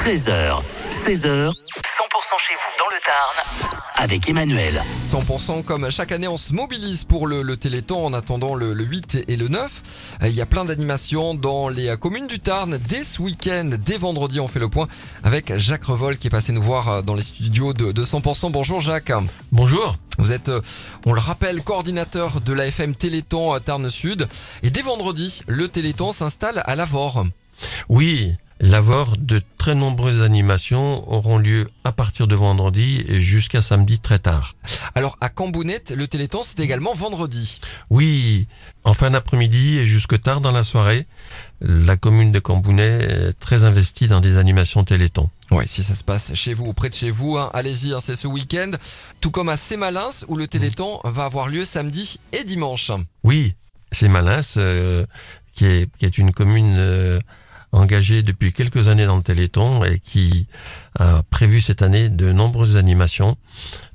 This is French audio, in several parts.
13h, 16h, 100% chez vous dans le Tarn avec Emmanuel. 100% comme chaque année on se mobilise pour le, le Téléthon en attendant le, le 8 et le 9. Euh, Il y a plein d'animations dans les euh, communes du Tarn dès ce week-end, dès vendredi on fait le point avec Jacques Revol qui est passé nous voir euh, dans les studios de, de 100%. Bonjour Jacques. Bonjour. Vous êtes, on le rappelle, coordinateur de la FM Téléthon à Tarn Sud. Et dès vendredi, le Téléthon s'installe à Lavore. Oui, l'avort de très nombreuses animations auront lieu à partir de vendredi et jusqu'à samedi très tard. Alors à Cambounet, le Téléthon c'est également vendredi. Oui, en fin d'après-midi et jusque tard dans la soirée, la commune de Cambounet est très investie dans des animations téléthon. Ouais, si ça se passe chez vous ou près de chez vous, hein, allez-y, hein, c'est ce week-end. Tout comme à Sémalins où le Téléthon va avoir lieu samedi et dimanche. Oui, c'est Malins, euh, qui, est, qui est une commune euh, depuis quelques années dans le Téléthon et qui a prévu cette année de nombreuses animations,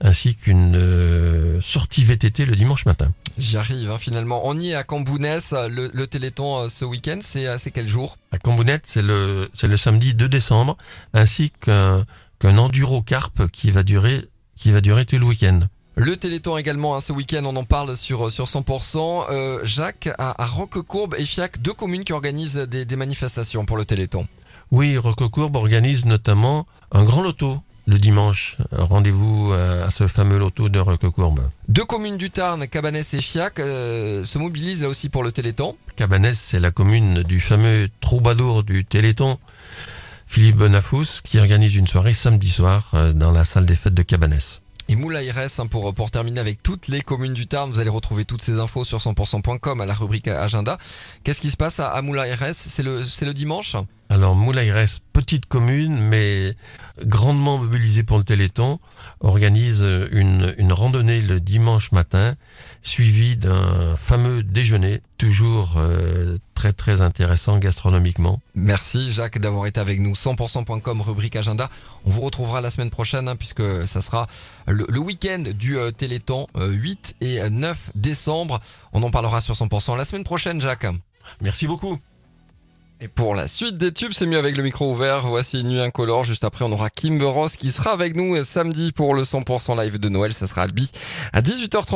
ainsi qu'une euh, sortie VTT le dimanche matin. J'y arrive hein, finalement. On y est à Cambounès, le, le Téléthon euh, ce week-end, c'est euh, quel jour? À Cambounet, c'est le, le samedi 2 décembre, ainsi qu'un qu'un enduro carpe qui va durer, qui va durer tout le week-end. Le Téléthon également, hein, ce week-end, on en parle sur, sur 100%. Euh, Jacques, à, à Roquecourbe et Fiac, deux communes qui organisent des, des manifestations pour le Téléthon. Oui, Rococourbe organise notamment un grand loto le dimanche. Rendez-vous euh, à ce fameux loto de Rococourbe. Deux communes du Tarn, Cabanès et Fiac, euh, se mobilisent là aussi pour le Téléthon. Cabanès, c'est la commune du fameux troubadour du Téléthon, Philippe Bonafous, qui organise une soirée samedi soir dans la salle des fêtes de Cabanès. Et Moula hein, pour, terminer avec toutes les communes du Tarn, vous allez retrouver toutes ces infos sur 100%.com à la rubrique agenda. Qu'est-ce qui se passe à, Moula C'est le, c'est le dimanche? Alors Moulaïres, petite commune, mais grandement mobilisée pour le Téléthon, organise une, une randonnée le dimanche matin, suivie d'un fameux déjeuner, toujours euh, très très intéressant gastronomiquement. Merci Jacques d'avoir été avec nous. 100%.com, rubrique agenda. On vous retrouvera la semaine prochaine hein, puisque ça sera le, le week-end du euh, Téléthon euh, 8 et 9 décembre. On en parlera sur 100% la semaine prochaine Jacques. Merci beaucoup. Et pour la suite des tubes, c'est mieux avec le micro ouvert. Voici Nuit Incolore. Juste après, on aura Kimber Ross qui sera avec nous samedi pour le 100% live de Noël. Ça sera Albi à 18h30.